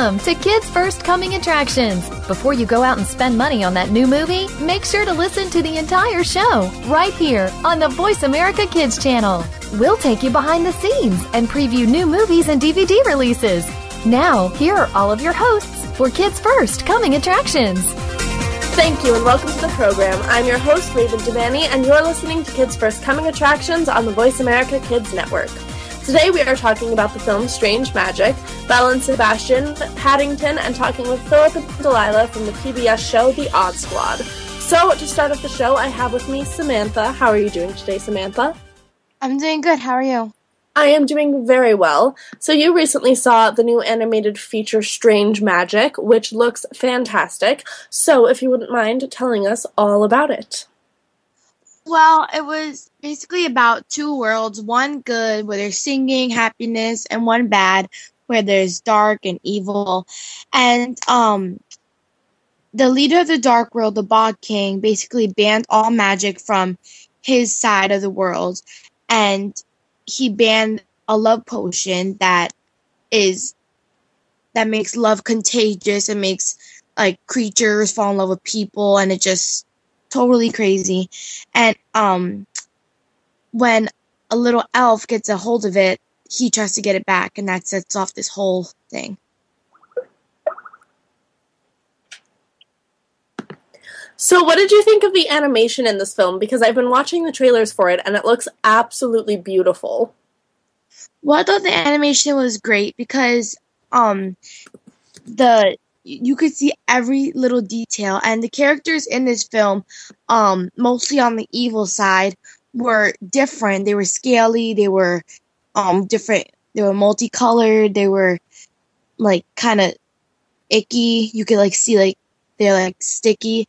Welcome to Kids First Coming Attractions. Before you go out and spend money on that new movie, make sure to listen to the entire show right here on the Voice America Kids channel. We'll take you behind the scenes and preview new movies and DVD releases. Now, here are all of your hosts for Kids First Coming Attractions. Thank you and welcome to the program. I'm your host, Raven Devanney, and you're listening to Kids First Coming Attractions on the Voice America Kids Network. Today we are talking about the film Strange Magic, Belle and Sebastian, Paddington, and talking with Filip and Delilah from the PBS show The Odd Squad. So, to start off the show, I have with me Samantha. How are you doing today, Samantha? I'm doing good. How are you? I am doing very well. So, you recently saw the new animated feature Strange Magic, which looks fantastic. So, if you wouldn't mind telling us all about it. Well, it was basically about two worlds one good, where there's singing, happiness, and one bad, where there's dark and evil. And um, the leader of the dark world, the Bog King, basically banned all magic from his side of the world. And he banned a love potion that is that makes love contagious and makes like creatures fall in love with people and it just totally crazy. And um, when a little elf gets a hold of it, he tries to get it back, and that sets off this whole thing. So, what did you think of the animation in this film? Because I've been watching the trailers for it, and it looks absolutely beautiful. Well, I thought the animation was great because um, the you could see every little detail and the characters in this film um mostly on the evil side were different they were scaly they were um different they were multicolored they were like kind of icky you could like see like they're like sticky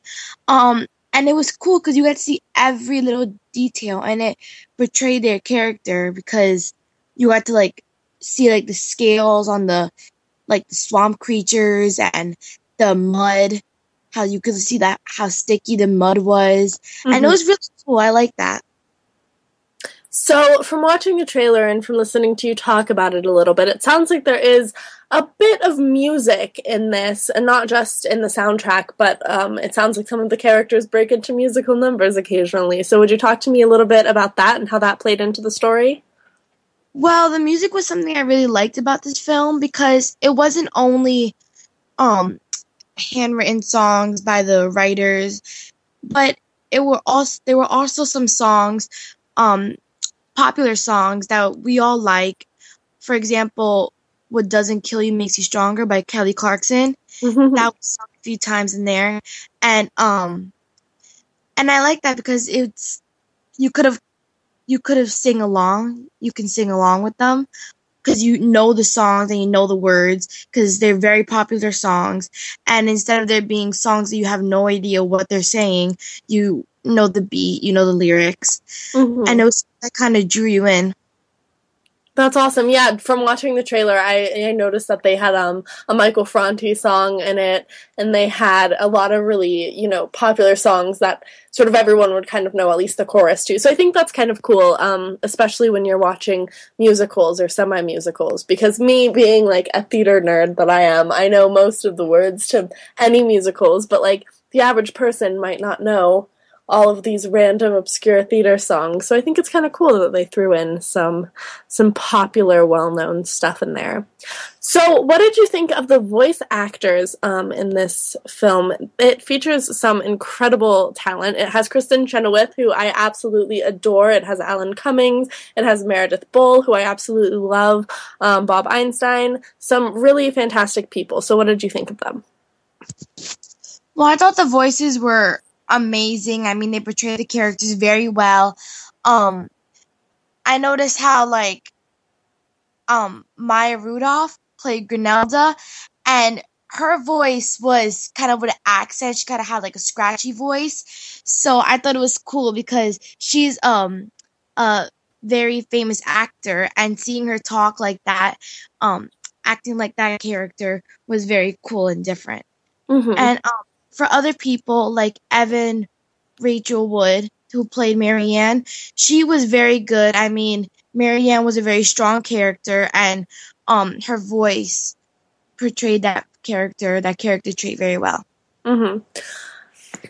um and it was cool because you got to see every little detail and it portrayed their character because you had to like see like the scales on the like the swamp creatures and the mud, how you could see that how sticky the mud was, mm-hmm. and it mm-hmm. was really cool. I like that. So, from watching the trailer and from listening to you talk about it a little bit, it sounds like there is a bit of music in this, and not just in the soundtrack, but um, it sounds like some of the characters break into musical numbers occasionally. So, would you talk to me a little bit about that and how that played into the story? Well, the music was something I really liked about this film because it wasn't only um handwritten songs by the writers, but it were also there were also some songs, um, popular songs that we all like. For example, "What Doesn't Kill You Makes You Stronger" by Kelly Clarkson. Mm-hmm. That was sung a few times in there, and um, and I like that because it's you could have you could have sing along. You can sing along with them because you know the songs and you know the words because they're very popular songs. And instead of there being songs that you have no idea what they're saying, you know the beat, you know the lyrics, mm-hmm. and it was that kind of drew you in. That's awesome. Yeah, from watching the trailer, I, I noticed that they had um, a Michael Franti song in it, and they had a lot of really, you know, popular songs that sort of everyone would kind of know at least the chorus to. So I think that's kind of cool, um, especially when you're watching musicals or semi musicals. Because me being like a theater nerd that I am, I know most of the words to any musicals, but like the average person might not know all of these random obscure theater songs. So I think it's kind of cool that they threw in some some popular, well-known stuff in there. So, what did you think of the voice actors um, in this film? It features some incredible talent. It has Kristin Chenoweth, who I absolutely adore. It has Alan Cummings. It has Meredith Bull, who I absolutely love. Um, Bob Einstein. Some really fantastic people. So, what did you think of them? Well, I thought the voices were amazing. I mean, they portray the characters very well. Um, I noticed how like um Maya Rudolph played Grenelda, and her voice was kind of with an accent. She kind of had like a scratchy voice, so I thought it was cool because she's um a very famous actor, and seeing her talk like that, um, acting like that character was very cool and different. Mm-hmm. And um, for other people like Evan Rachel Wood, who played Marianne, she was very good. I mean, Marianne was a very strong character, and um, her voice portrayed that character, that character trait very well. hmm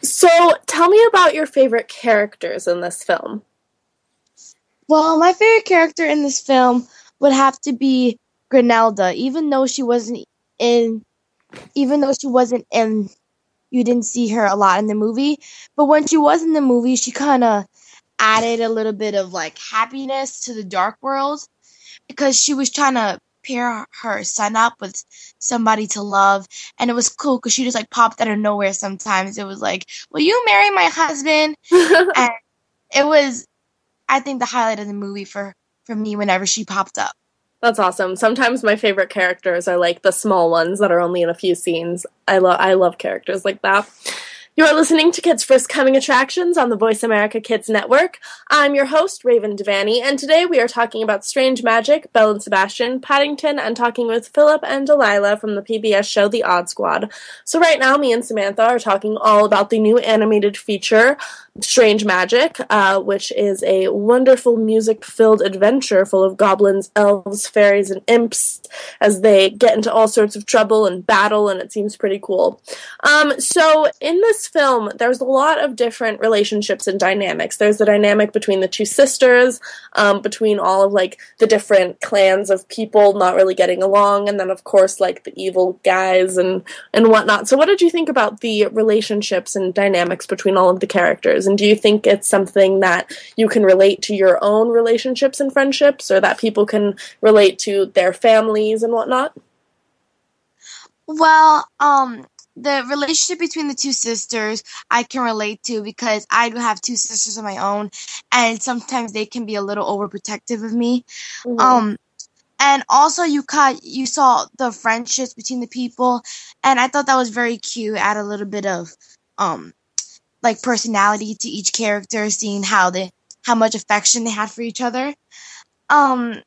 So, tell me about your favorite characters in this film. Well, my favorite character in this film would have to be Grenelda, even though she wasn't in, even though she wasn't in, you didn't see her a lot in the movie. But when she was in the movie, she kind of added a little bit of like happiness to the dark world because she was trying to pair her son up with somebody to love. And it was cool because she just like popped out of nowhere sometimes. It was like will you marry my husband? And it was i think the highlight of the movie for for me whenever she popped up That's awesome. Sometimes my favorite characters are like the small ones that are only in a few scenes. I love I love characters like that. You are listening to Kids First Coming Attractions on the Voice America Kids Network. I'm your host, Raven Devanney, and today we are talking about Strange Magic, Belle and Sebastian, Paddington, and talking with Filip and Delilah from the PBS show The Odd Squad. So right now, me and Samantha are talking all about the new animated feature, Strange Magic, uh, which is a wonderful music-filled adventure full of goblins, elves, fairies, and imps as they get into all sorts of trouble and battle, and it seems pretty cool. Um, so in this film, there's a lot of different relationships and dynamics. There's the dynamic between the two sisters, um, between all of like the different clans of people not really getting along, and then of course like the evil guys and and whatnot. So, what did you think about the relationships and dynamics between all of the characters? And do you think it's something that you can relate to your own relationships and friendships, or that people can relate to their families and whatnot? well um the relationship between the two sisters I can relate to because I do have two sisters of my own, and sometimes they can be a little overprotective of me. Mhm. Um, and also you caught you saw the friendships between the people, and I thought that was very cute. Add a little bit of um, like personality to each character, seeing how they how much affection they had for each other. Um,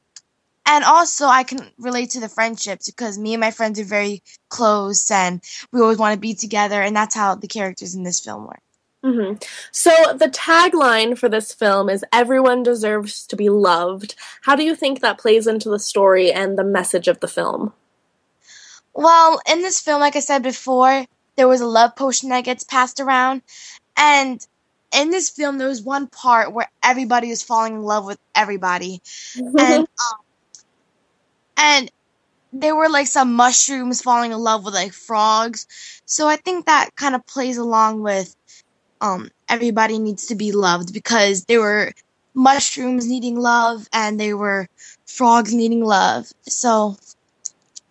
and also I can relate to the friendships because me and my friends are very close, and we always want to be together, and that's how the characters in this film were. hmm So the tagline for this film is "Everyone deserves to be loved." How do you think that plays into the story and the message of the film? Well, in this film, like I said before, there was a love potion that gets passed around, and in this film, there was one part where everybody was falling in love with everybody, and um, and there were like some mushrooms falling in love with like frogs. So I think that kind of plays along with um everybody needs to be loved because there were mushrooms needing love and they were frogs needing love. So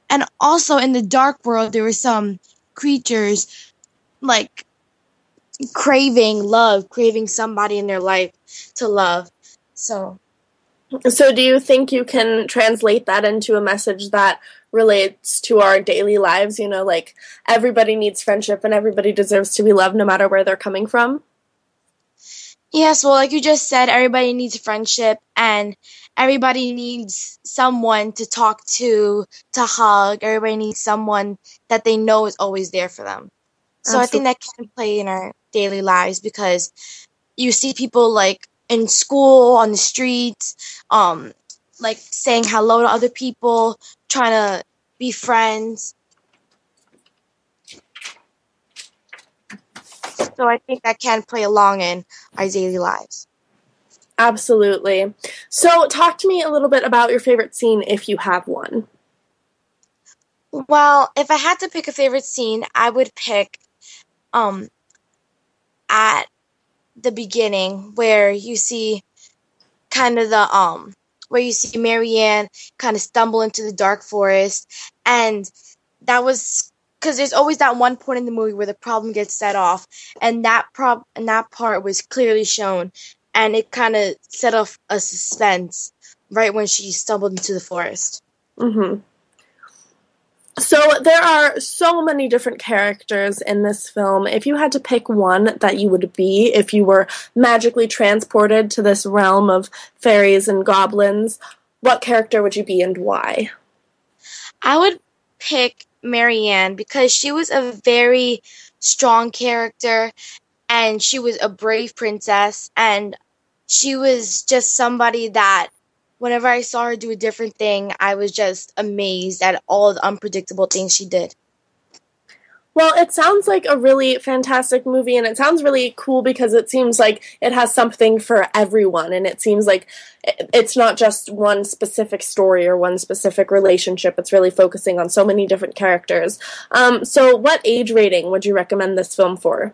and also in the dark world there were some creatures like craving love, craving somebody in their life to love. So So, do you think you can translate that into a message that relates to our daily lives? You know, like everybody needs friendship and everybody deserves to be loved no matter where they're coming from? Yes, well, like you just said, everybody needs friendship and everybody needs someone to talk to, to hug. Everybody needs someone that they know is always there for them. So I think that can play in our daily lives because you see people like in school, on the streets, um, like saying hello to other people, trying to be friends. So I think that can play along in our daily lives. Absolutely. So, talk to me a little bit about your favorite scene if you have one. Well, if I had to pick a favorite scene, I would pick um at the beginning where you see kind of the um where you see Marianne kind of stumble into the dark forest. And that was because there's always that one point in the movie where the problem gets set off. And that prob and that part was clearly shown. And it kind of set off a suspense right when she stumbled into the forest. hmm So, there are so many different characters in this film. If you had to pick one that you would be if you were magically transported to this realm of fairies and goblins, what character would you be and why? I would pick Marianne because she was a very strong character and she was a brave princess and she was just somebody that whenever I saw her do a different thing, I was just amazed at all the unpredictable things she did. Well, it sounds like a really fantastic movie, and it sounds really cool because it seems like it has something for everyone, and it seems like it's not just one specific story or one specific relationship. It's really focusing on so many different characters. Um, so, what age rating would you recommend this film for?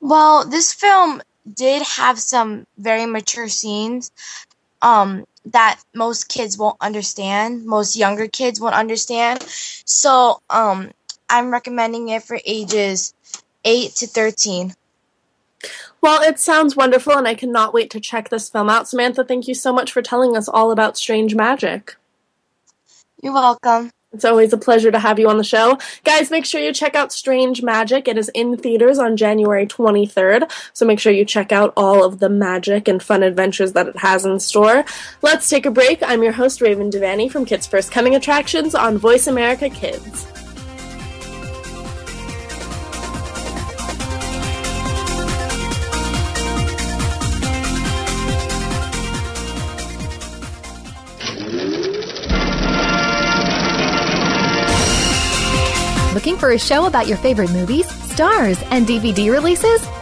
Well, this film did have some very mature scenes um, that most kids won't understand, most younger kids won't understand. So, um, I'm recommending it for ages 8 to 13. Well, it sounds wonderful, and I cannot wait to check this film out. Samantha, thank you so much for telling us all about Strange Magic. You're welcome. It's always a pleasure to have you on the show. Guys, make sure you check out Strange Magic. It is in theaters on January 23rd, so make sure you check out all of the magic and fun adventures that it has in store. Let's take a break. I'm your host, Raven Devanney from Kids First Coming Attractions on Voice America Kids. A show about your favorite movies, stars, and DVD releases?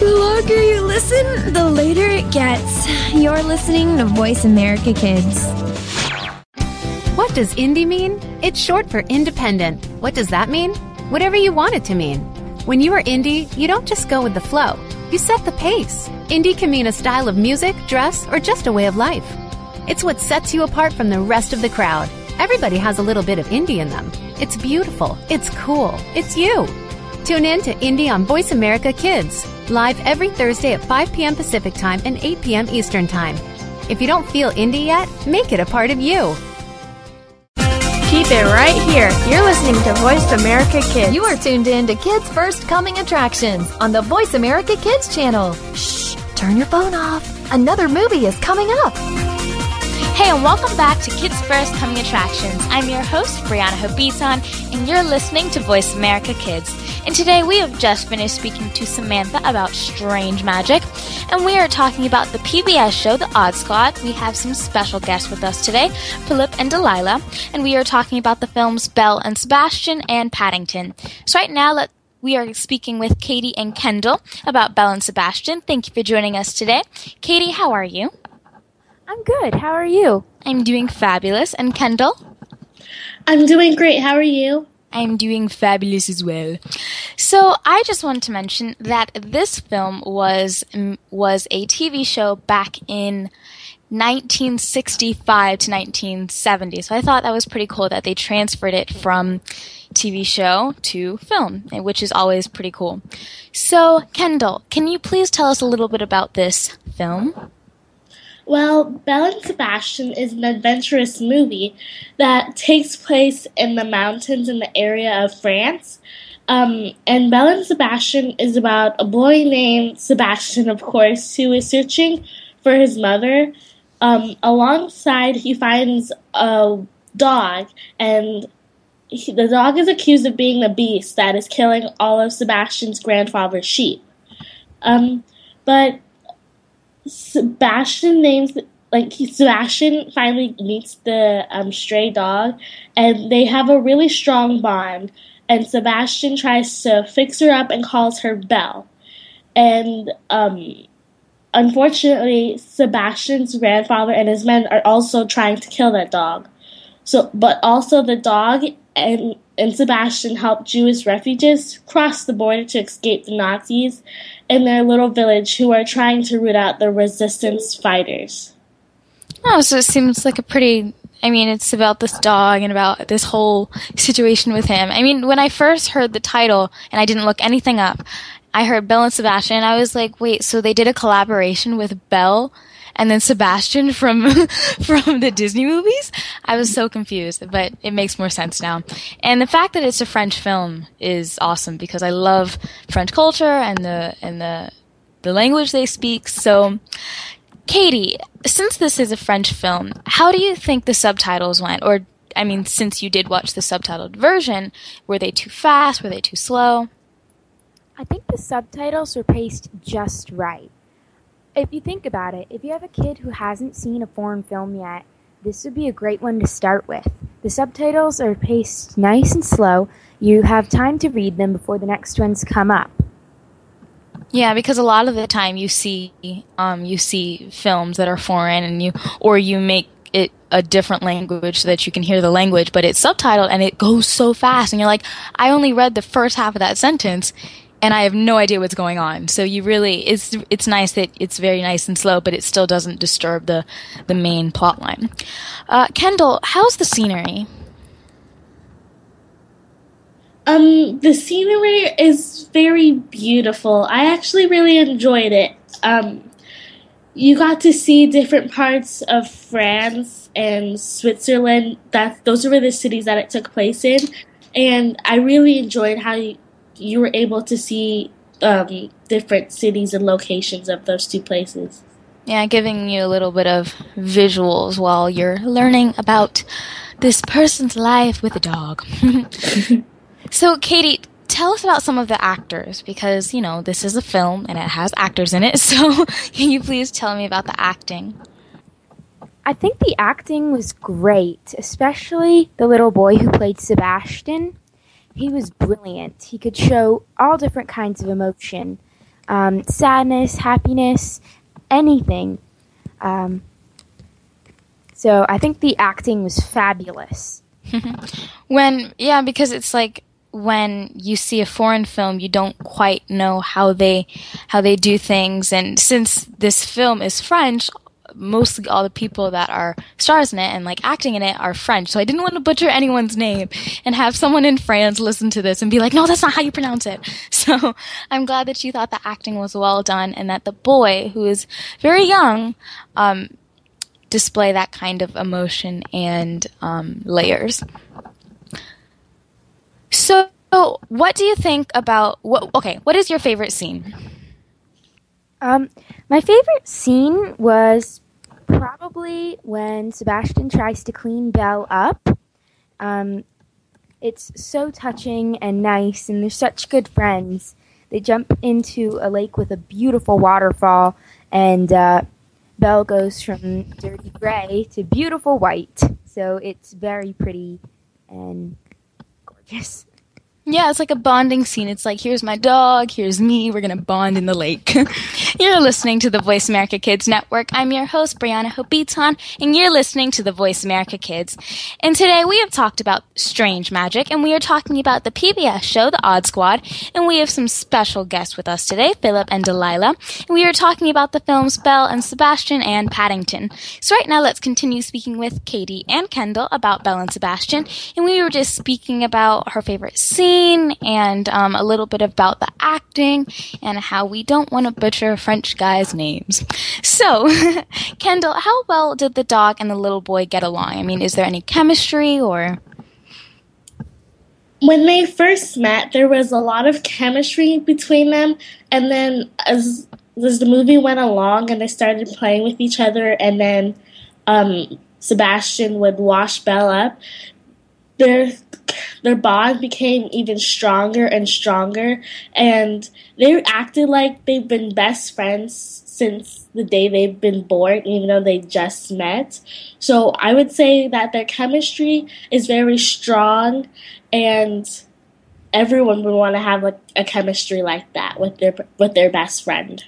The longer you listen, the later it gets. You're listening to Voice America Kids. What does indie mean? It's short for independent. What does that mean? Whatever you want it to mean. When you are indie, you don't just go with the flow, you set the pace. Indie can mean a style of music, dress, or just a way of life. It's what sets you apart from the rest of the crowd. Everybody has a little bit of indie in them. It's beautiful, it's cool, it's you. Tune in to Indie on Voice America Kids, live every Thursday at 5 p.m. Pacific Time and 8 p.m. Eastern Time. If you don't feel indie yet, make it a part of you. Keep it right here. You're listening to Voice America Kids. You are tuned in to Kids First Coming Attractions on the Voice America Kids channel. Shh, turn your phone off. Another movie is coming up. Hey, and welcome back to Kids First Coming Attractions. I'm your host, Brianna Hope Beaton, and you're listening to Voice America Kids. And today we have just finished speaking to Samantha about strange magic, and we are talking about the PBS show, The Odd Squad. We have some special guests with us today, Filip and Delilah, and we are talking about the films Belle and Sebastian and Paddington. So right now, let we are speaking with Katie and Kendyl about Belle and Sebastian. Thank you for joining us today. Katie, how are you? I'm good. How are you? I'm doing fabulous. And Kendyl? I'm doing great. How are you? I'm doing fabulous as well. So I just wanted to mention that this film was was a TV show back in 1965 to 1970. So I thought that was pretty cool that they transferred it from TV show to film, which is always pretty cool. So Kendyl, can you please tell us a little bit about this film? Well, Belle and Sebastian is an adventurous movie that takes place in the mountains in the area of France. Um, and Belle and Sebastian is about a boy named Sebastian, of course, who is searching for his mother. Um, alongside, he finds a dog, and he, the dog is accused of being the beast that is killing all of Sebastian's grandfather's sheep. Um, but Sebastian names like Sebastian finally meets the um, stray dog, and they have a really strong bond. And Sebastian tries to fix her up and calls her Belle. And um, unfortunately, Sebastian's grandfather and his men are also trying to kill that dog. So, but also the dog and and Sebastian help Jewish refugees cross the border to escape the Nazis in their little village who are trying to root out the resistance fighters. Oh, so it seems like a pretty. I mean, it's about this dog and about this whole situation with him. I mean, when I first heard the title and I didn't look anything up, I heard Belle and Sebastian, I was like, wait, so they did a collaboration with Belle and then Sebastian from from the Disney movies. I was so confused, but it makes more sense now. And the fact that it's a French film is awesome because I love French culture and the and the the language they speak. So, Katie, since this is a French film, how do you think the subtitles went? Or I mean, since you did watch the subtitled version, were they too fast? Were they too slow? I think the subtitles were paced just right if you think about it, if you have a kid who hasn't seen a foreign film yet, this would be a great one to start with. The subtitles are paced nice and slow. You have time to read them before the next ones come up. Yeah, because a lot of the time you see um, you see films that are foreign, and you or you make it a different language so that you can hear the language, but it's subtitled and it goes so fast, and you're like, I only read the first half of that sentence, and I have no idea what's going on. So you really it's it's nice that it's very nice and slow, but it still doesn't disturb the the main plot line. Uh, Kendyl, how's the scenery? Um, the scenery is very beautiful. I actually really enjoyed it. Um, you got to see different parts of France and Switzerland. That those were the cities that it took place in, and I really enjoyed how you, you were able to see um, different cities and locations of those two places. Yeah, giving you a little bit of visuals while you're learning about this person's life with a dog. so, Katie, tell us about some of the actors because, you know, this is a film and it has actors in it. So, can you please tell me about the acting? I think the acting was great, especially the little boy who played Sebastian he was brilliant. He could show all different kinds of emotion um, sadness, happiness, anything. Um, so I think the acting was fabulous. when, yeah, because it's like when you see a foreign film, you don't quite know how they how they do things, and since this film is French, mostly all the people that are stars in it and like acting in it are French. So I didn't want to butcher anyone's name and have someone in France listen to this and be like, no, that's not how you pronounce it. So I'm glad that you thought the acting was well done and that the boy, who is very young, um, display that kind of emotion and um, layers. So, what do you think about what? Okay, what is your favorite scene? Um, my favorite scene was probably when Sebastian tries to clean Belle up. Um, it's so touching and nice, and they're such good friends. They jump into a lake with a beautiful waterfall, and uh, Belle goes from dirty gray to beautiful white. So it's very pretty and gorgeous. Yeah, it's like a bonding scene. It's like, here's my dog, here's me, we're gonna bond in the lake. you're listening to the Voice America Kids Network. I'm your host, Brianna Hope Beaton, and you're listening to the Voice America Kids. And today we have talked about strange magic, and we are talking about the PBS show, The Odd Squad, and we have some special guests with us today, Filip and Delilah. And we are talking about the films Belle and Sebastian and Paddington. So right now let's continue speaking with Katie and Kendyl about Belle and Sebastian, and we were just speaking about her favorite scene and um, a little bit about the acting and how we don't want to butcher French guys' names. So, Kendyl, how well did the dog and the little boy get along? I mean, is there any chemistry or? When they first met, there was a lot of chemistry between them, and then as as the movie went along and they started playing with each other, and then um, Sebastian would wash Belle up, their their bond became even stronger and stronger and they acted like they've been best friends since the day they've been born even though they just met. So i would say that their chemistry is very strong and everyone would want to have like a chemistry like that with their with their best friend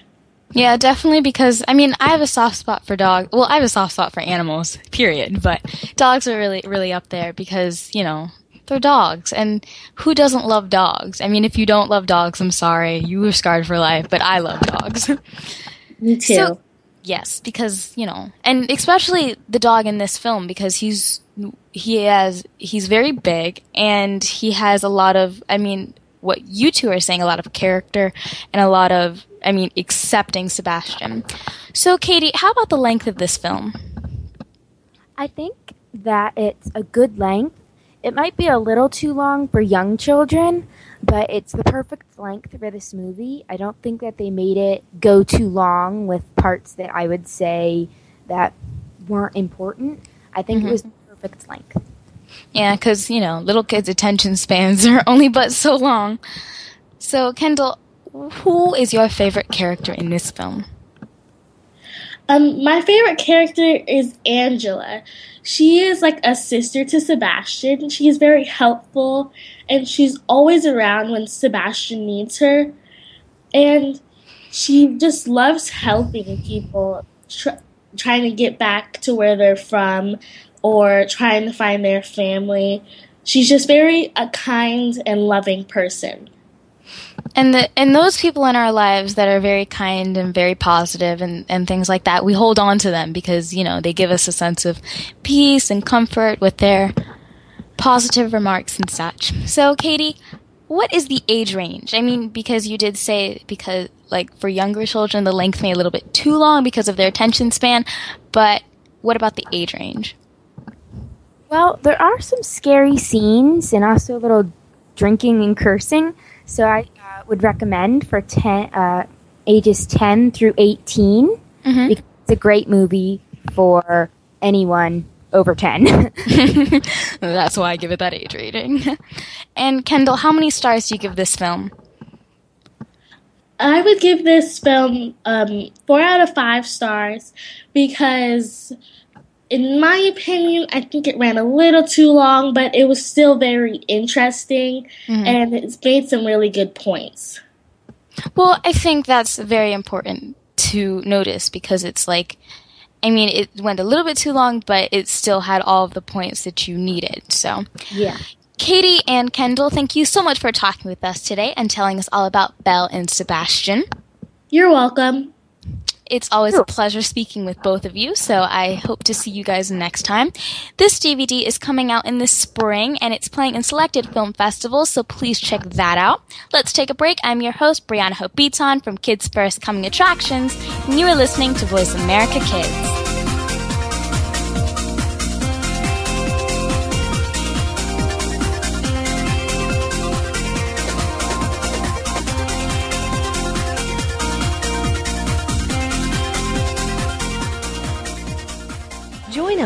yeah, definitely because I mean I have a soft spot for dogs. Well, I have a soft spot for animals, period. But dogs are really, really up there because you know they're dogs, and who doesn't love dogs? I mean, if you don't love dogs, I'm sorry, you were scarred for life. But I love dogs. Me too. So, yes, because you know, and especially the dog in this film because he's he has he's very big and he has a lot of. I mean, what you two are saying, a lot of character and a lot of, I mean, accepting Sebastian. So, Katie, how about the length of this film? I think that it's a good length. It might be a little too long for young children, but it's the perfect length for this movie. I don't think that they made it go too long with parts that I would say that weren't important. I think mm-hmm. it was the perfect length. Yeah, because, you know, little kids' attention spans are only but so long. So, Kendyl, who is your favorite character in this film? Um, my favorite character is Angela. She is like a sister to Sebastian. She is very helpful and she's always around when Sebastian needs her. And she just loves helping people, tr- trying to get back to where they're from or trying to find their family. She's just very a kind and loving person. And the and those people in our lives that are very kind and very positive and, and things like that, we hold on to them because, you know, they give us a sense of peace and comfort with their positive remarks and such. So, Katie, what is the age range? I mean, because you did say because like for younger children the length may be a little bit too long because of their attention span, but what about the age range? Well, there are some scary scenes and also a little drinking and cursing. So I uh, would recommend for ten, uh, ages 10 through 18 mm-hmm. because it's a great movie for anyone over 10. That's why I give it that age rating. And Kendyl, how many stars do you give this film? I would give this film um, four out of five stars because in my opinion, I think it ran a little too long, but it was still very interesting mm-hmm. and it's made some really good points. Well, I think that's very important to notice because it's like, I mean, it went a little bit too long, but it still had all of the points that you needed. So, yeah. Katie and Kendyl, thank you so much for talking with us today and telling us all about Belle and Sebastian. You're welcome. It's always a pleasure speaking with both of you, so I hope to see you guys next time. This DVD is coming out in the spring and it's playing in selected film festivals, so please check that out. Let's take a break. I'm your host, Brianna Hope Beaton from Kids First Coming Attractions, and you are listening to Voice America Kids.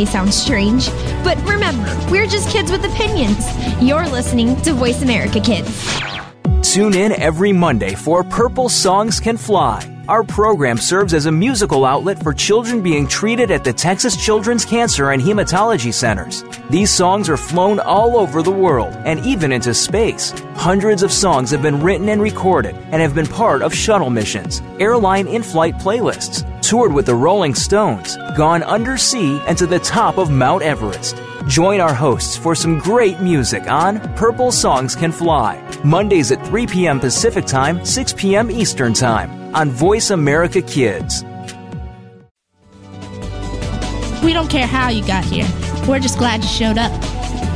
May sound strange, but remember, we're just kids with opinions. You're listening to Voice America Kids. Tune in every Monday for Purple Songs Can Fly. Our program serves as a musical outlet for children being treated at the Texas Children's Cancer and Hematology Centers. These songs are flown all over the world and even into space. Hundreds of songs have been written and recorded and have been part of shuttle missions, airline in flight playlists, toured with the Rolling Stones, gone undersea and to the top of Mount Everest. Join our hosts for some great music on Purple Songs Can Fly, Mondays at 3 p.m. Pacific Time, 6 p.m. Eastern Time on Voice America Kids. We don't care how you got here. We're just glad you showed up.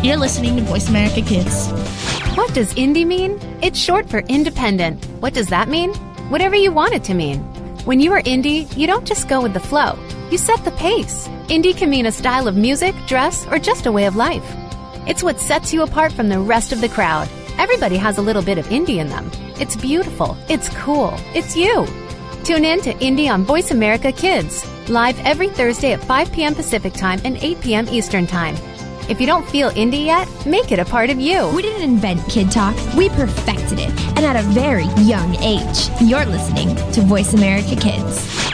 You're listening to Voice America Kids. What does indie mean? It's short for independent. What does that mean? Whatever you want it to mean. When you are indie, you don't just go with the flow, you set the pace. Indie can mean a style of music, dress, or just a way of life. It's what sets you apart from the rest of the crowd. Everybody has a little bit of indie in them. It's beautiful. It's cool. It's you. Tune in to Indie on Voice America Kids, live every Thursday at 5 p.m. Pacific Time and 8 p.m. Eastern Time. If you don't feel indie yet, make it a part of you. We didn't invent Kid Talk, we perfected it, and at a very young age. You're listening to Voice America Kids.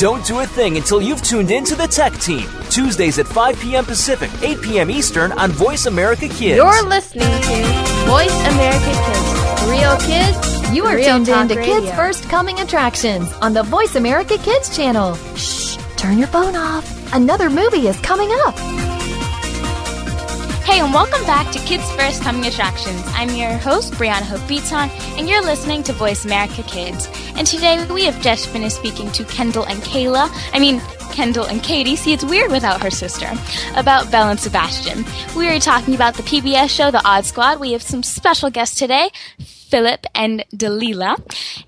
Don't do a thing until you've tuned in to the Tech Team. Tuesdays at 5 p.m. Pacific, 8 p.m. Eastern on Voice America Kids. You're listening to Voice America Kids. Real kids. You are real tuned in to radio. Kids First Coming Attractions on the Voice America Kids channel. Shh, turn your phone off. Another movie is coming up. Hey, and welcome back to Kids First Coming Attractions. I'm your host, Brianna Hope Beaton, and you're listening to Voice America Kids. And today we have just finished speaking to Kendyl and Kayla. I mean, Kendyl and Katie. See, it's weird without her sister. About Belle and Sebastian. We were talking about the PBS show, The Odd Squad. We have some special guests today. Filip and Dalila,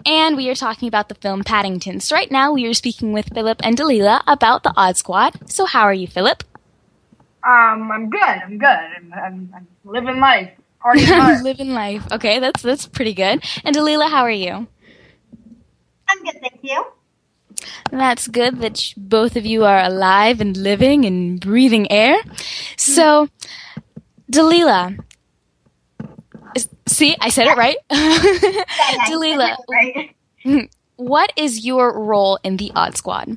and we are talking about the film Paddington. So right now we are speaking with Filip and Dalila about the Odd Squad. So how are you, Filip? Um, I'm good. I'm good. I'm, I'm, I'm living life. Party hard. living life. Okay, that's that's pretty good. And Dalila, how are you? I'm good, thank you. That's good that both of you are alive and living and breathing air. So, Dalila, is- see, I said it right. Dalila, Right. what is your role in the Odd Squad?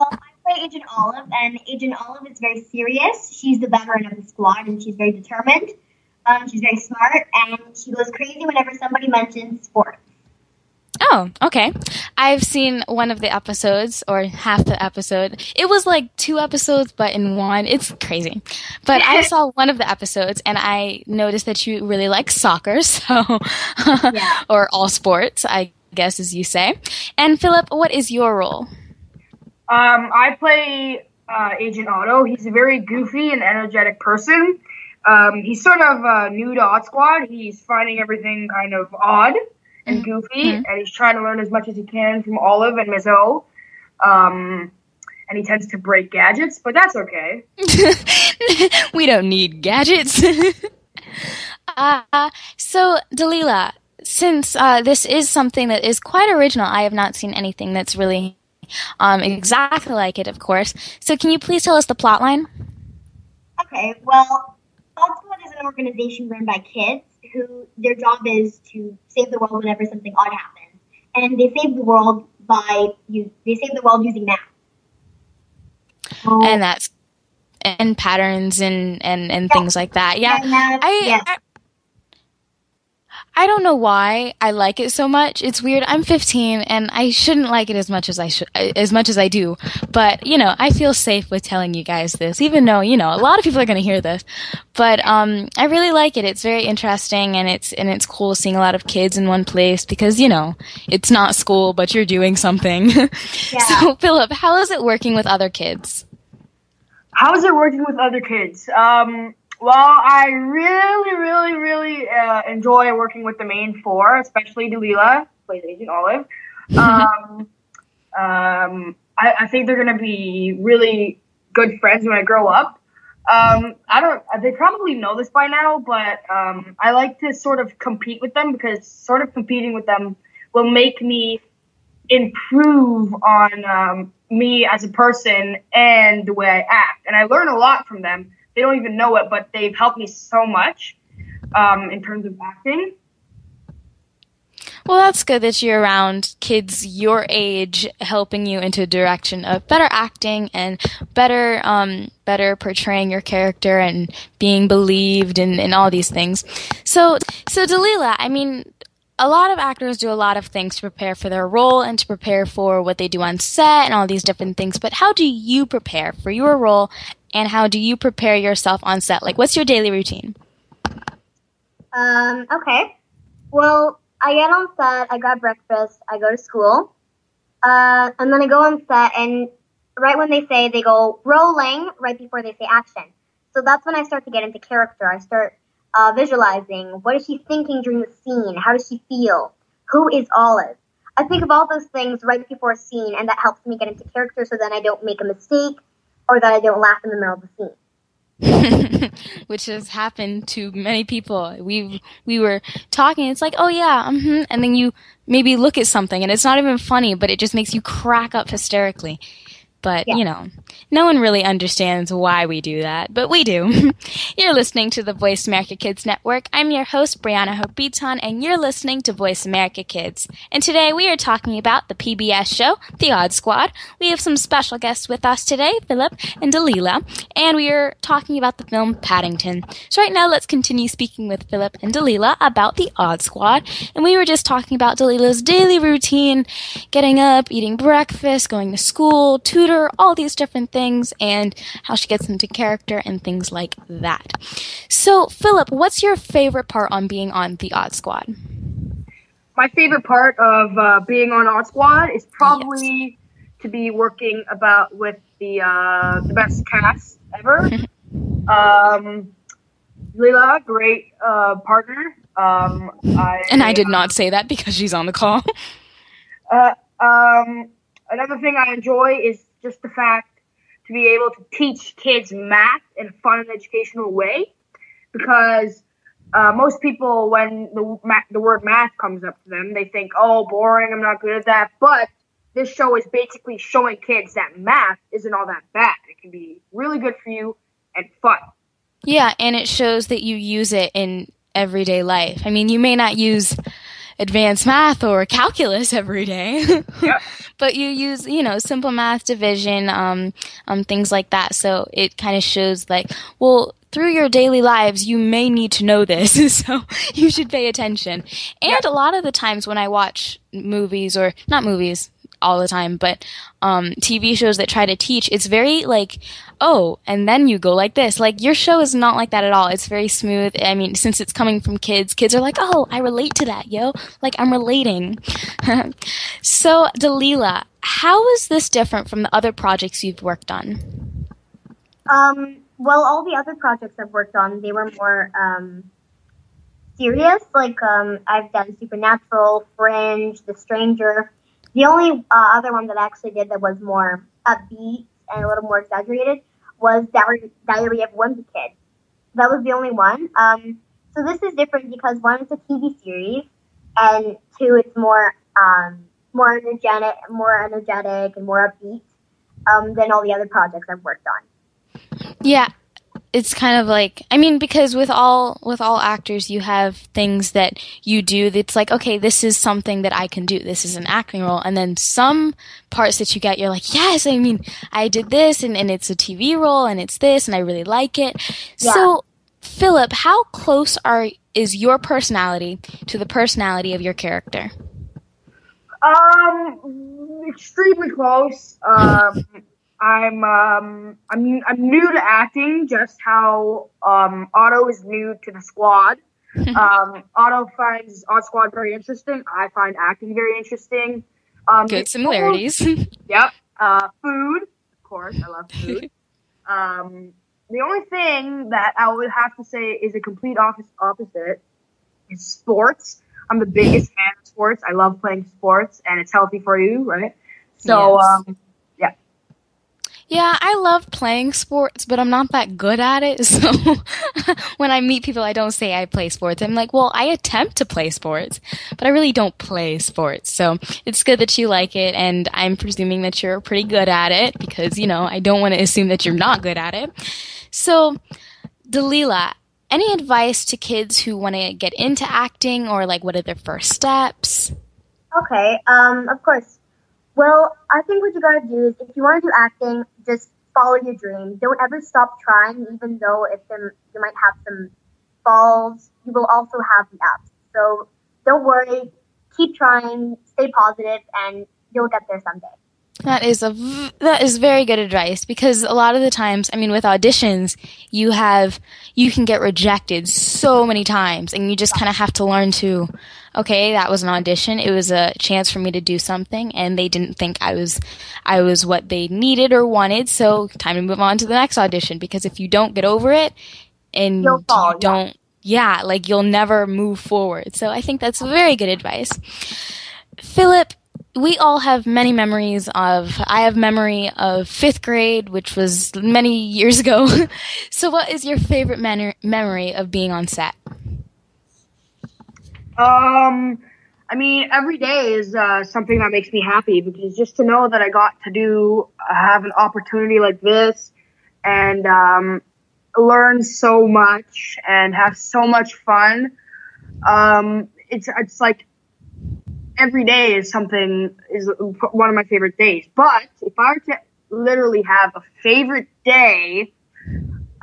Well, I play Agent Olive, and Agent Olive is very serious. She's the veteran of the squad, and she's very determined. Um, she's very smart, and she goes crazy whenever somebody mentions sports. Oh, okay. I've seen one of the episodes, or half the episode. It was like two episodes, but in one. It's crazy. But I saw one of the episodes, and I noticed that you really like soccer, so, or all sports, I guess, as you say. And Filip, what is your role? Um, I play uh, Agent Otto. He's a very goofy and energetic person. Um, he's sort of uh, new to Odd Squad. He's finding everything kind of odd and goofy, and he's trying to learn as much as he can from Olive and Miss O. Um, and he tends to break gadgets, but that's okay. we don't need gadgets. uh, so, Delilah, since uh, this is something that is quite original, I have not seen anything that's really um, exactly like it, of course. So, can you please tell us the plot line? Okay, well, Squad is an organization run by kids who their job is to save the world whenever something odd happens, and they save the world by. They save the world using math. and that's and patterns and and and things like that. Yeah, math, I, yes. I I don't know why I like it so much. It's weird. I'm 15 and I shouldn't like it as much as I should as much as I do. But, you know, I feel safe with telling you guys this even though, you know, a lot of people are going to hear this. But um I really like it. It's very interesting and it's and it's cool seeing a lot of kids in one place because, you know, it's not school but you're doing something. Yeah. so, Filip, how is it working with other kids? How is it working with other kids? Um, well, I really, really, really uh, enjoy working with the main four, especially Delilah, plays Agent Olive. Um, um, I, I think they're going to be really good friends when I grow up. Um, I don't. They probably know this by now, but um, I like to sort of compete with them because sort of competing with them will make me improve on um, me as a person and the way I act. And I learn a lot from them. They don't even know it, but they've helped me so much um, in terms of acting. Well, that's good that you're around kids your age, helping you into a direction of better acting and better, um, better portraying your character and being believed and, and all these things. So, so Dalila, I mean, a lot of actors do a lot of things to prepare for their role and to prepare for what they do on set and all these different things. But how do you prepare for your role and how do you prepare yourself on set? Like, what's your daily routine? Um, okay. Well, I get on set, I grab breakfast, I go to school, uh, and then I go on set, and right when they say they go rolling, right before they say action. So that's when I start to get into character. I start uh, visualizing what is she thinking during the scene? How does she feel? Who is Olive? I think of all those things right before a scene, and that helps me get into character so then I don't make a mistake or that I don't laugh in the middle of the scene. which has happened to many people. We we were talking. It's like, oh yeah, mm-hmm. and then you maybe look at something, and it's not even funny, but it just makes you crack up hysterically. But, yeah. you know, no one really understands why we do that, but we do. you're listening to the Voice America Kids Network. I'm your host, Brianna Hope Beaton, and you're listening to Voice America Kids. And today we are talking about the PBS show, The Odd Squad. We have some special guests with us today, Filip and Dalila, and we are talking about the film Paddington. So right now let's continue speaking with Filip and Dalila about The Odd Squad. And we were just talking about Dalila's daily routine, getting up, eating breakfast, going to school, all these different things, and how she gets into character and things like that. So, Filip, what's your favorite part on being on the Odd Squad? My favorite part of uh, being on Odd Squad is probably yes. to be working about with the uh, the best cast ever. um, Lila, great uh, partner. Um, I, and I did not say that because she's on the call. uh, um, another thing I enjoy is just the fact to be able to teach kids math in a fun and educational way because uh, most people when the the word math comes up to them they think oh boring i'm not good at that. But this show is basically showing kids that math isn't all that bad. It can be really good for you and fun. Yeah and it shows that you use it in everyday life. I mean you may not use advanced math or calculus every day. yep. But you use, you know, simple math, division, um, um, things like that. So it kind of shows like, well, through your daily lives, you may need to know this, so you should pay attention. And yep. a lot of the times when I watch movies or not movies, all the time, but um, TV shows that try to teach, it's very like, oh, and then you go like this. Like your show is not like that at all. It's very smooth. I mean, since it's coming from kids, kids are like, oh, I relate to that, yo. Like I'm relating. so, Dalila, how is this different from the other projects you've worked on? Um, well, all the other projects I've worked on, they were more um, serious. Like um, I've done Supernatural, Fringe, The Stranger. The only uh, other one that I actually did that was more upbeat and a little more exaggerated was Diary, of Wimpy Kid. That was the only one. Um, so this is different because one, it's a TV series, and two, it's more um, more energetic, more energetic, and more upbeat um, than all the other projects I've worked on. Yeah, it's kind of like I mean because with all with all actors you have things that you do that's like okay this is something that I can do. This is an acting role. And then some parts that you get you're like yes I mean I did this and, and it's a TV role and it's this and I really like it. Yeah. so Filip how close are is your personality to the personality of your character? Um extremely close. Um I'm um I'm I'm new to acting, just how um Otto is new to the squad. um, Otto finds Odd Squad very interesting. I find acting very interesting. Um, Good similarities. yep. Uh, food, of course. I love food. um, the only thing that I would have to say is a complete office opposite is sports. I'm the biggest fan of sports. I love playing sports, and it's healthy for you, right? So, Yes. um, yeah. I love playing sports, but I'm not that good at it. So when I meet people, I don't say I play sports. I'm like, well, I attempt to play sports, but I really don't play sports. So it's good that you like it, and I'm presuming that you're pretty good at it because, you know, I don't want to assume that you're not good at it. So, Dalila, any advice to kids who want to get into acting or like what are their first steps? Okay, um, of course. Well, I think what you gotta do is if you want to do acting, just follow your dream. Don't ever stop trying, even though if you might have some falls, you will also have the ups. So don't worry, keep trying, stay positive, and you'll get there someday. That is a v- that is very good advice because a lot of the times, I mean, with auditions, you have you can get rejected so many times, and you just kind of have to learn to, okay, that was an audition. It was a chance for me to do something, and they didn't think I was I was what they needed or wanted. So time to move on to the next audition because if you don't get over it and you don't, yeah, like you'll never move forward. So I think that's very good advice. Filip, we all have many memories of. I have memory of fifth grade, which was many years ago. so, what is your favorite memory of being on set? Um, I mean, every day is uh, something that makes me happy because just to know that I got to do have an opportunity like this and um, learn so much and have so much fun. Um, it's it's like every day is something is one of my favorite days. But if I were to literally have a favorite day,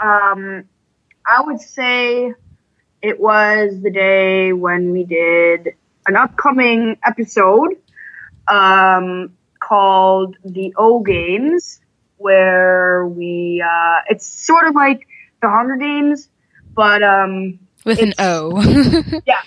um, I would say it was the day when we did an upcoming episode um, called the O Games, where we uh, it's sort of like the Hunger Games, but um, With an O. yeah,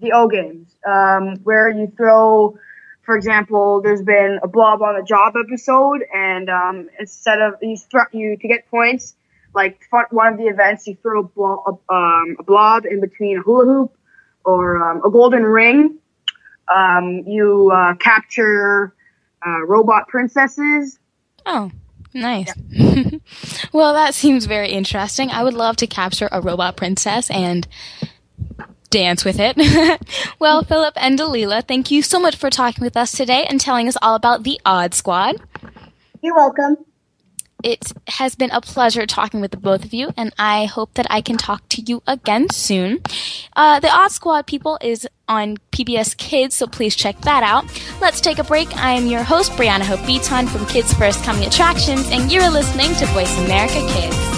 the O games, um, where you throw, for example, there's been a blob on a job episode, and um, instead of you, throw, you to get points, like for one of the events, you throw a, blo- um, a blob in between a hula hoop or um, a golden ring. Um, you uh, capture uh, robot princesses. Oh, nice. well, that seems very interesting. I would love to capture a robot princess and dance with it. well, Filip and Dalila, thank you so much for talking with us today and telling us all about the Odd Squad. You're welcome. It has been a pleasure talking with the both of you, and I hope that I can talk to you again soon. Uh, the Odd Squad, people, is on PBS Kids, so please check that out. Let's take a break. I am your host, Brianna Hope Beaton from Kids First Coming Attractions, and you're listening to Voice America Kids.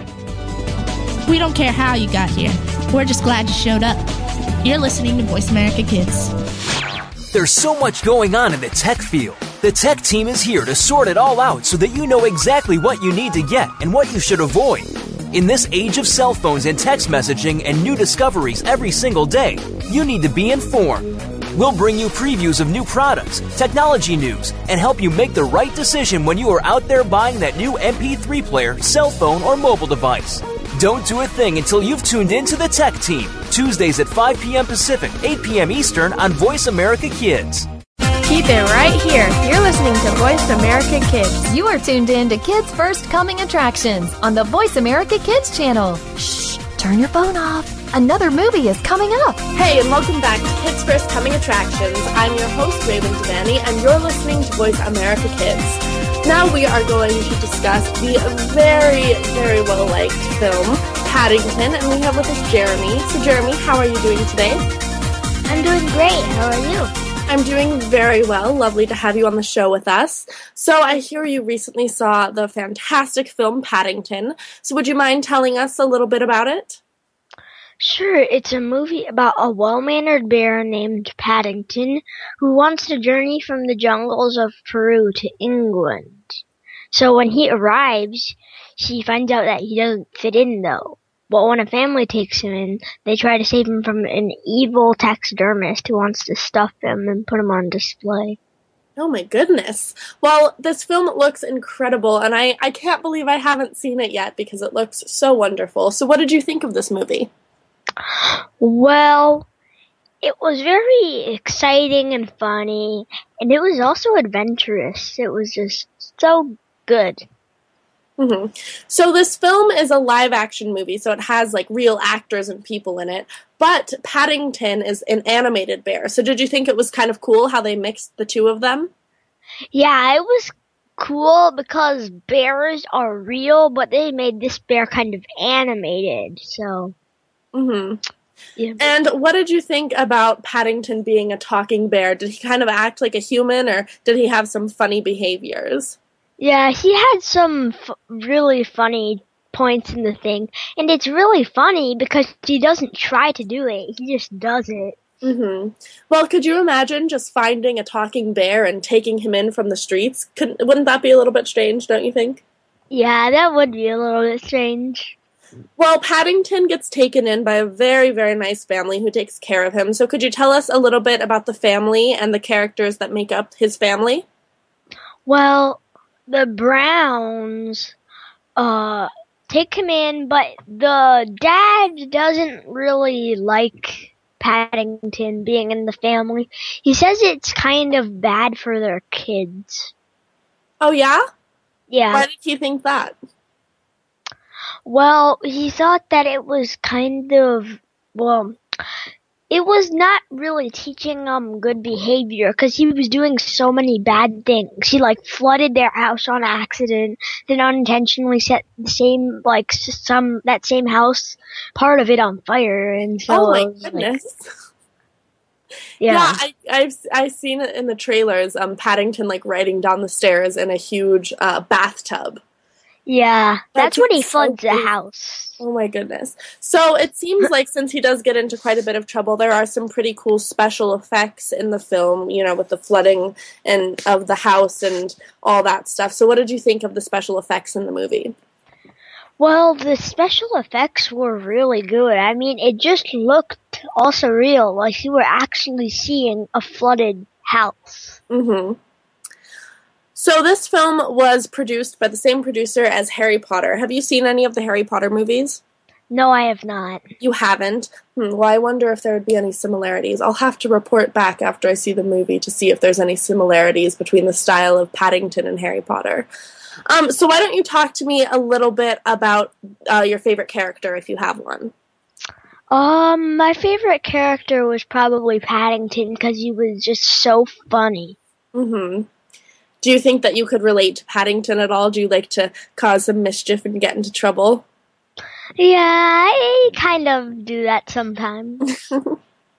We don't care how you got here. We're just glad you showed up. You're listening to Voice America Kids. There's so much going on in the tech field. The tech team is here to sort it all out so that you know exactly what you need to get and what you should avoid. In this age of cell phones and text messaging and new discoveries every single day, you need to be informed. We'll bring you previews of new products, technology news, and help you make the right decision when you are out there buying that new MP3 player, cell phone, or mobile device. Don't do a thing until you've tuned in to the Tech Team, Tuesdays at 5 p.m. Pacific, 8 p.m. Eastern on Voice America Kids. Keep it right here. You're listening to Voice America Kids. You are tuned in to Kids First Coming Attractions on the Voice America Kids channel. Shh, turn your phone off. Another movie is coming up. Hey, and welcome back to Kids First Coming Attractions. I'm your host, Raven Devanney, and you're listening to Voice America Kids. Now we are going to discuss the very, very well liked film, Paddington, and we have with us Jeremy. So, Jeremy, how are you doing today? I'm doing great. How are you? I'm doing very well. Lovely to have you on the show with us. So, I hear you recently saw the fantastic film Paddington. So, would you mind telling us a little bit about it? Sure, it's a movie about a well mannered bear named Paddington who wants to journey from the jungles of Peru to England. So, when he arrives, she finds out that he doesn't fit in though. But when a family takes him in, they try to save him from an evil taxidermist who wants to stuff him and put him on display. Oh my goodness. Well, this film looks incredible, and I, I can't believe I haven't seen it yet because it looks so wonderful. So, what did you think of this movie? Well, it was very exciting and funny, and it was also adventurous. It was just so good. Mm-hmm. So this film is a live action movie, so it has like real actors and people in it. But Paddington is an animated bear. So did you think it was kind of cool how they mixed the two of them? Yeah, it was cool because bears are real, but they made this bear kind of animated. So. Mm-hmm. Yeah. And what did you think about Paddington being a talking bear? Did he kind of act like a human, or did he have some funny behaviors? Yeah, he had some f- really funny points in the thing, and it's really funny because he doesn't try to do it; he just does it. Mm-hmm. Well, could you imagine just finding a talking bear and taking him in from the streets? Could, wouldn't that be a little bit strange? Don't you think? Yeah, that would be a little bit strange. Well, Paddington gets taken in by a very, very nice family who takes care of him. So, could you tell us a little bit about the family and the characters that make up his family? Well, the Browns uh take him in, but the dad doesn't really like Paddington being in the family. He says it's kind of bad for their kids. Oh yeah? Yeah. Why did he think that? Well, he thought that it was kind of well, it was not really teaching um good behavior because he was doing so many bad things. He like flooded their house on accident, then unintentionally set the same like some that same house part of it on fire, and so oh my was, goodness. Like, yeah, yeah I, I've I've seen it in the trailers. Um, Paddington like riding down the stairs in a huge uh, bathtub. Yeah, that's, that's when he floods so the house. Oh my goodness. So it seems like since he does get into quite a bit of trouble, there are some pretty cool special effects in the film, you know, with the flooding and of the house and all that stuff. So what did you think of the special effects in the movie? Well, the special effects were really good. I mean, it just looked also real, like you were actually seeing a flooded house. Mhm. So this film was produced by the same producer as Harry Potter. Have you seen any of the Harry Potter movies? No, I have not. You haven't? Hmm, well, I wonder if there would be any similarities. I'll have to report back after I see the movie to see if there's any similarities between the style of Paddington and Harry Potter. Um, so why don't you talk to me a little bit about uh, your favorite character, if you have one? Um, my favorite character was probably Paddington because he was just so funny. Mm-hmm. Do you think that you could relate to Paddington at all? Do you like to cause some mischief and get into trouble? Yeah, I kind of do that sometimes.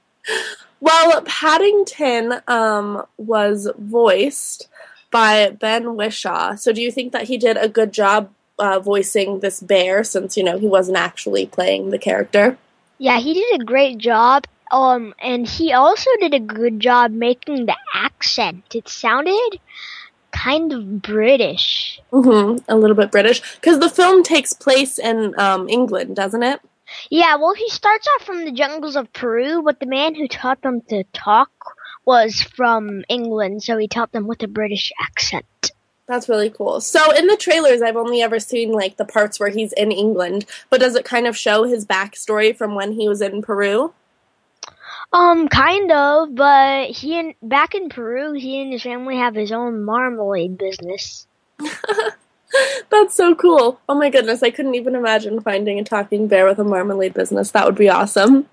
well, Paddington um, was voiced by Ben Whishaw. So, do you think that he did a good job uh, voicing this bear since, you know, he wasn't actually playing the character? Yeah, he did a great job. Um, and he also did a good job making the accent. It sounded kind of British. Mm-hmm. A little bit British because the film takes place in um, England, doesn't it? Yeah. Well, he starts off from the jungles of Peru, but the man who taught them to talk was from England, so he taught them with a British accent. That's really cool. So in the trailers, I've only ever seen like the parts where he's in England, but does it kind of show his backstory from when he was in Peru? Um, kind of, but he and back in Peru, he and his family have his own marmalade business. That's so cool. Oh my goodness, I couldn't even imagine finding a talking bear with a marmalade business. That would be awesome.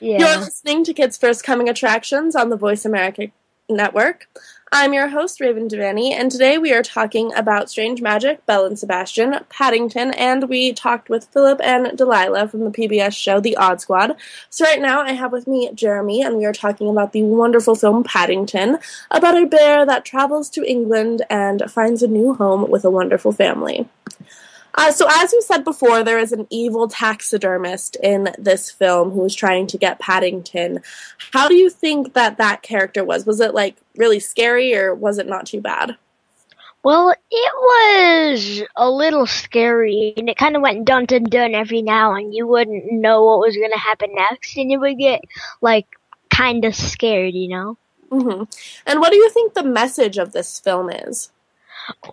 Yeah. You're listening to Kids First Coming Attractions on the Voice America Network. I'm your host, Raven Devanney, and today we are talking about Strange Magic, Belle and Sebastian, Paddington, and we talked with Filip and Dalila from the PBS show The Odd Squad. So right now I have with me Jeremy, and we are talking about the wonderful film Paddington, about a bear that travels to England and finds a new home with a wonderful family. Uh, so, as you said before, there is an evil taxidermist in this film who is trying to get Paddington. How do you think that that character was? Was it like really scary, or was it not too bad? Well, it was a little scary, and it kind of went dun dun dun every now, and you wouldn't know what was going to happen next, and you would get like kind of scared, you know. hmm And what do you think the message of this film is?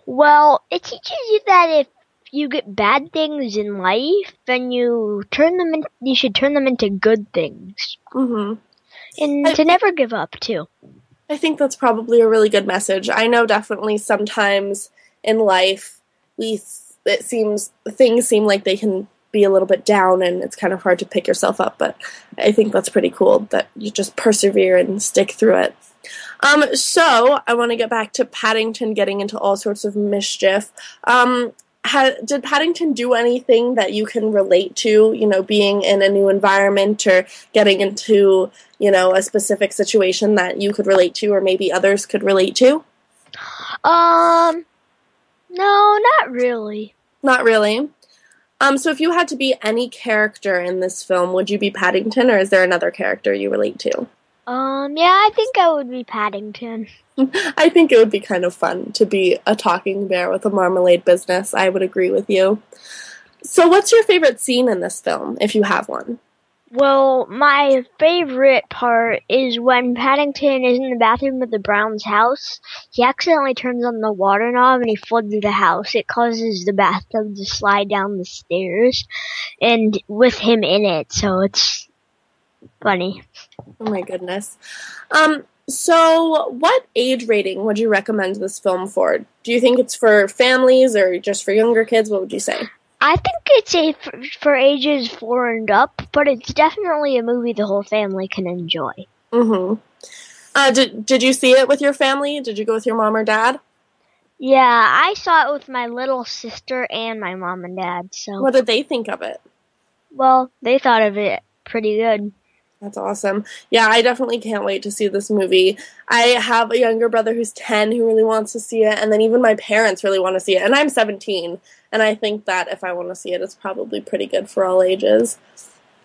Well, it teaches you that if you get bad things in life, then you turn them in, you should turn them into good things. hmm And I- to never give up too. I think that's probably a really good message. I know definitely sometimes in life we it seems things seem like they can be a little bit down and it's kind of hard to pick yourself up, but I think that's pretty cool that you just persevere and stick through it. Um, so I want to get back to Paddington getting into all sorts of mischief. Um, ha- did Paddington do anything that you can relate to? You know, being in a new environment or getting into you know a specific situation that you could relate to, or maybe others could relate to. Um, no, not really. Not really. Um, so if you had to be any character in this film, would you be Paddington, or is there another character you relate to? Um, yeah, I think I would be Paddington. I think it would be kind of fun to be a talking bear with a marmalade business. I would agree with you. So, what's your favorite scene in this film, if you have one? Well, my favorite part is when Paddington is in the bathroom of the Brown's house. He accidentally turns on the water knob and he floods the house. It causes the bathtub to slide down the stairs, and with him in it, so it's funny. Oh my goodness. Um, so, what age rating would you recommend this film for? Do you think it's for families or just for younger kids? What would you say? I think it's a for, for ages four and up, but it's definitely a movie the whole family can enjoy. Mm-hmm. Uh, did Did you see it with your family? Did you go with your mom or dad? Yeah, I saw it with my little sister and my mom and dad. So, What did they think of it? well, they thought of it pretty good. That's awesome. Yeah, I definitely can't wait to see this movie. I have a younger brother who's 10 who really wants to see it, and then even my parents really want to see it. And I'm 17, and I think that if I want to see it, it's probably pretty good for all ages.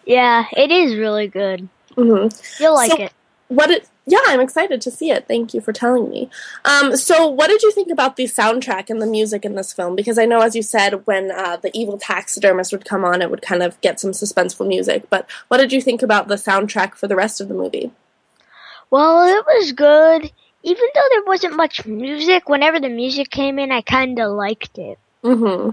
Yeah, it is really good. hmm You'll like So- it. What it? Yeah, I'm excited to see it. Thank you for telling me. Um, so, what did you think about the soundtrack and the music in this film? Because I know, as you said, when uh, the evil taxidermist would come on, it would kind of get some suspenseful music. But what did you think about the soundtrack for the rest of the movie? Well, it was good. Even though there wasn't much music, whenever the music came in, I kind of liked it. Mm-hmm.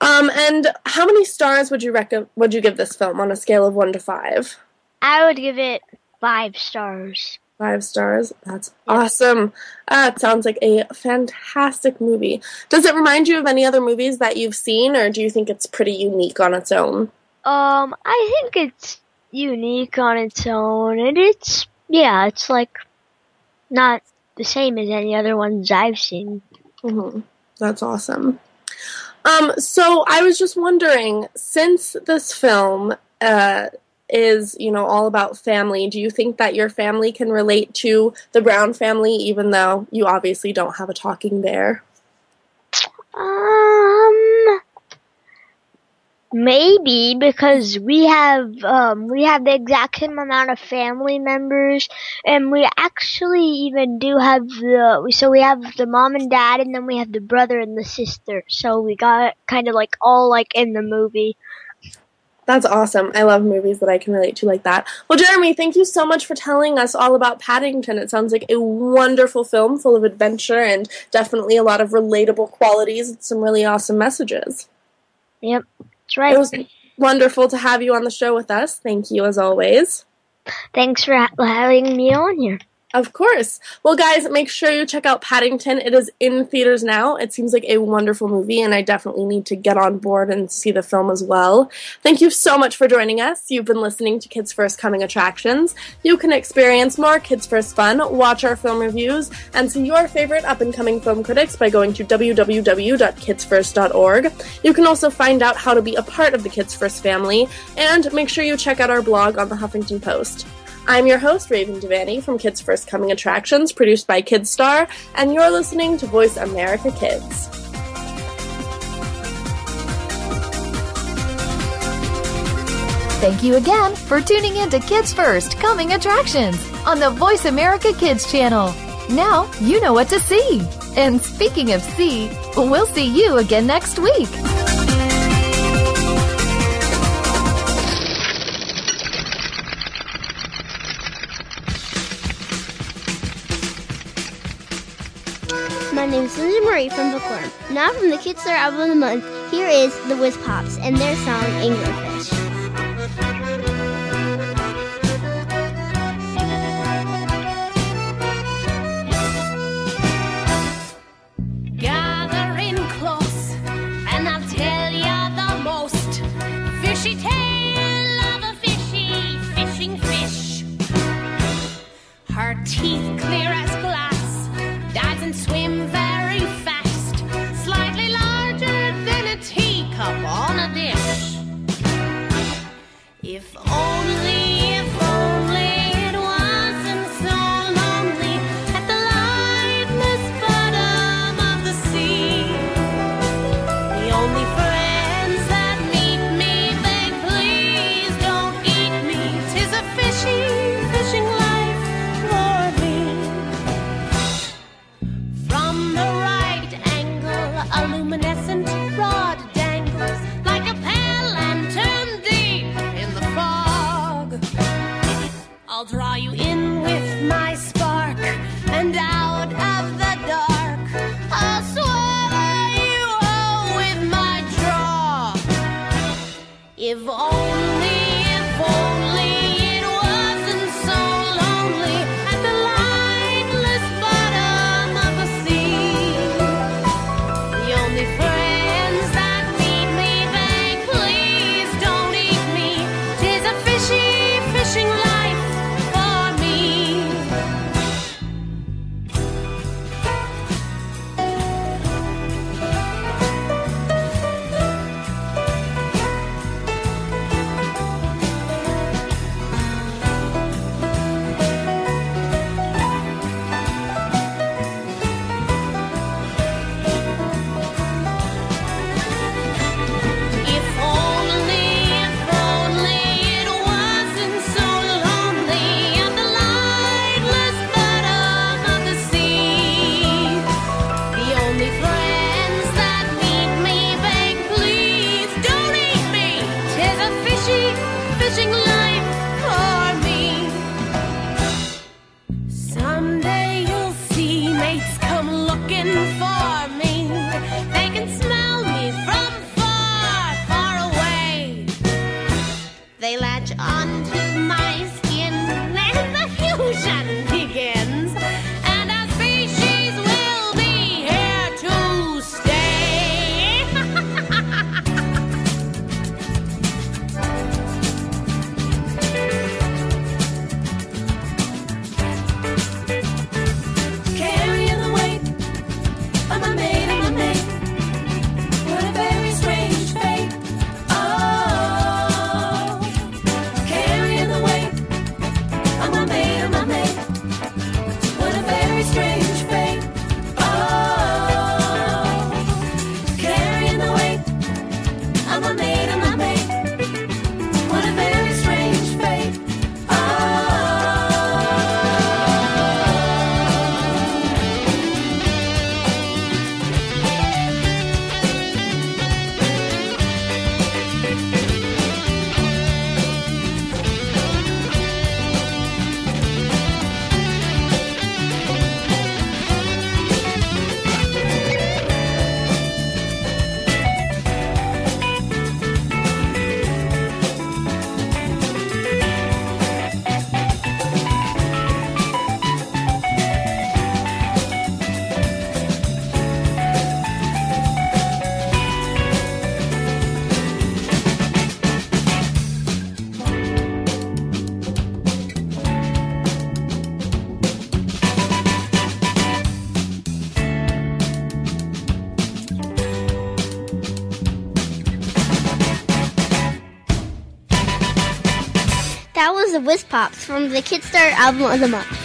Um, and how many stars would you rec- would you give this film on a scale of one to five? I would give it five stars. Five stars. That's awesome. Uh, it sounds like a fantastic movie. Does it remind you of any other movies that you've seen, or do you think it's pretty unique on its own? Um, I think it's unique on its own, and it's yeah, it's like not the same as any other ones I've seen. hmm That's awesome. Um, so I was just wondering, since this film uh, is, you know, all about family, do you think that your family can relate to the Brown family, even though you obviously don't have a talking bear? Um, maybe because we have um we have the exact same amount of family members, and we actually even do have the so we have the mom and dad, and then we have the brother and the sister. So we got kind of like all like in the movie. That's awesome. I love movies that I can relate to like that. Well, Jeremy, thank you so much for telling us all about Paddington. It sounds like a wonderful film full of adventure and definitely a lot of relatable qualities and some really awesome messages. Yep, that's right. It was wonderful to have you on the show with us. Thank you as always. Thanks for having me on here. Of course. Well, guys, make sure you check out Paddington. It is in theaters now. It seems like a wonderful movie, and I definitely need to get on board and see the film as well. Thank you so much for joining us. You've been listening to Kids First Coming Attractions. You can experience more Kids First fun, watch our film reviews, and see your favorite up and coming film critics by going to www.kidsfirst.org. You can also find out how to be a part of the Kids First family, and make sure you check out our blog on the Huffington Post. I'm your host, Raven Devanney from Kids First Coming Attractions, produced by Kidstar, and you're listening to Voice America Kids. Thank you again for tuning in to Kids First Coming Attractions on the Voice America Kids channel. Now you know what to see. And speaking of see, we'll see you again next week. Is Lindsay Marie from Bookworm. Now from the Kids Star Album of the Month, here is the Whiz Pops and their song Anglerfish. Whiz Pops from the Kidstar album of the month.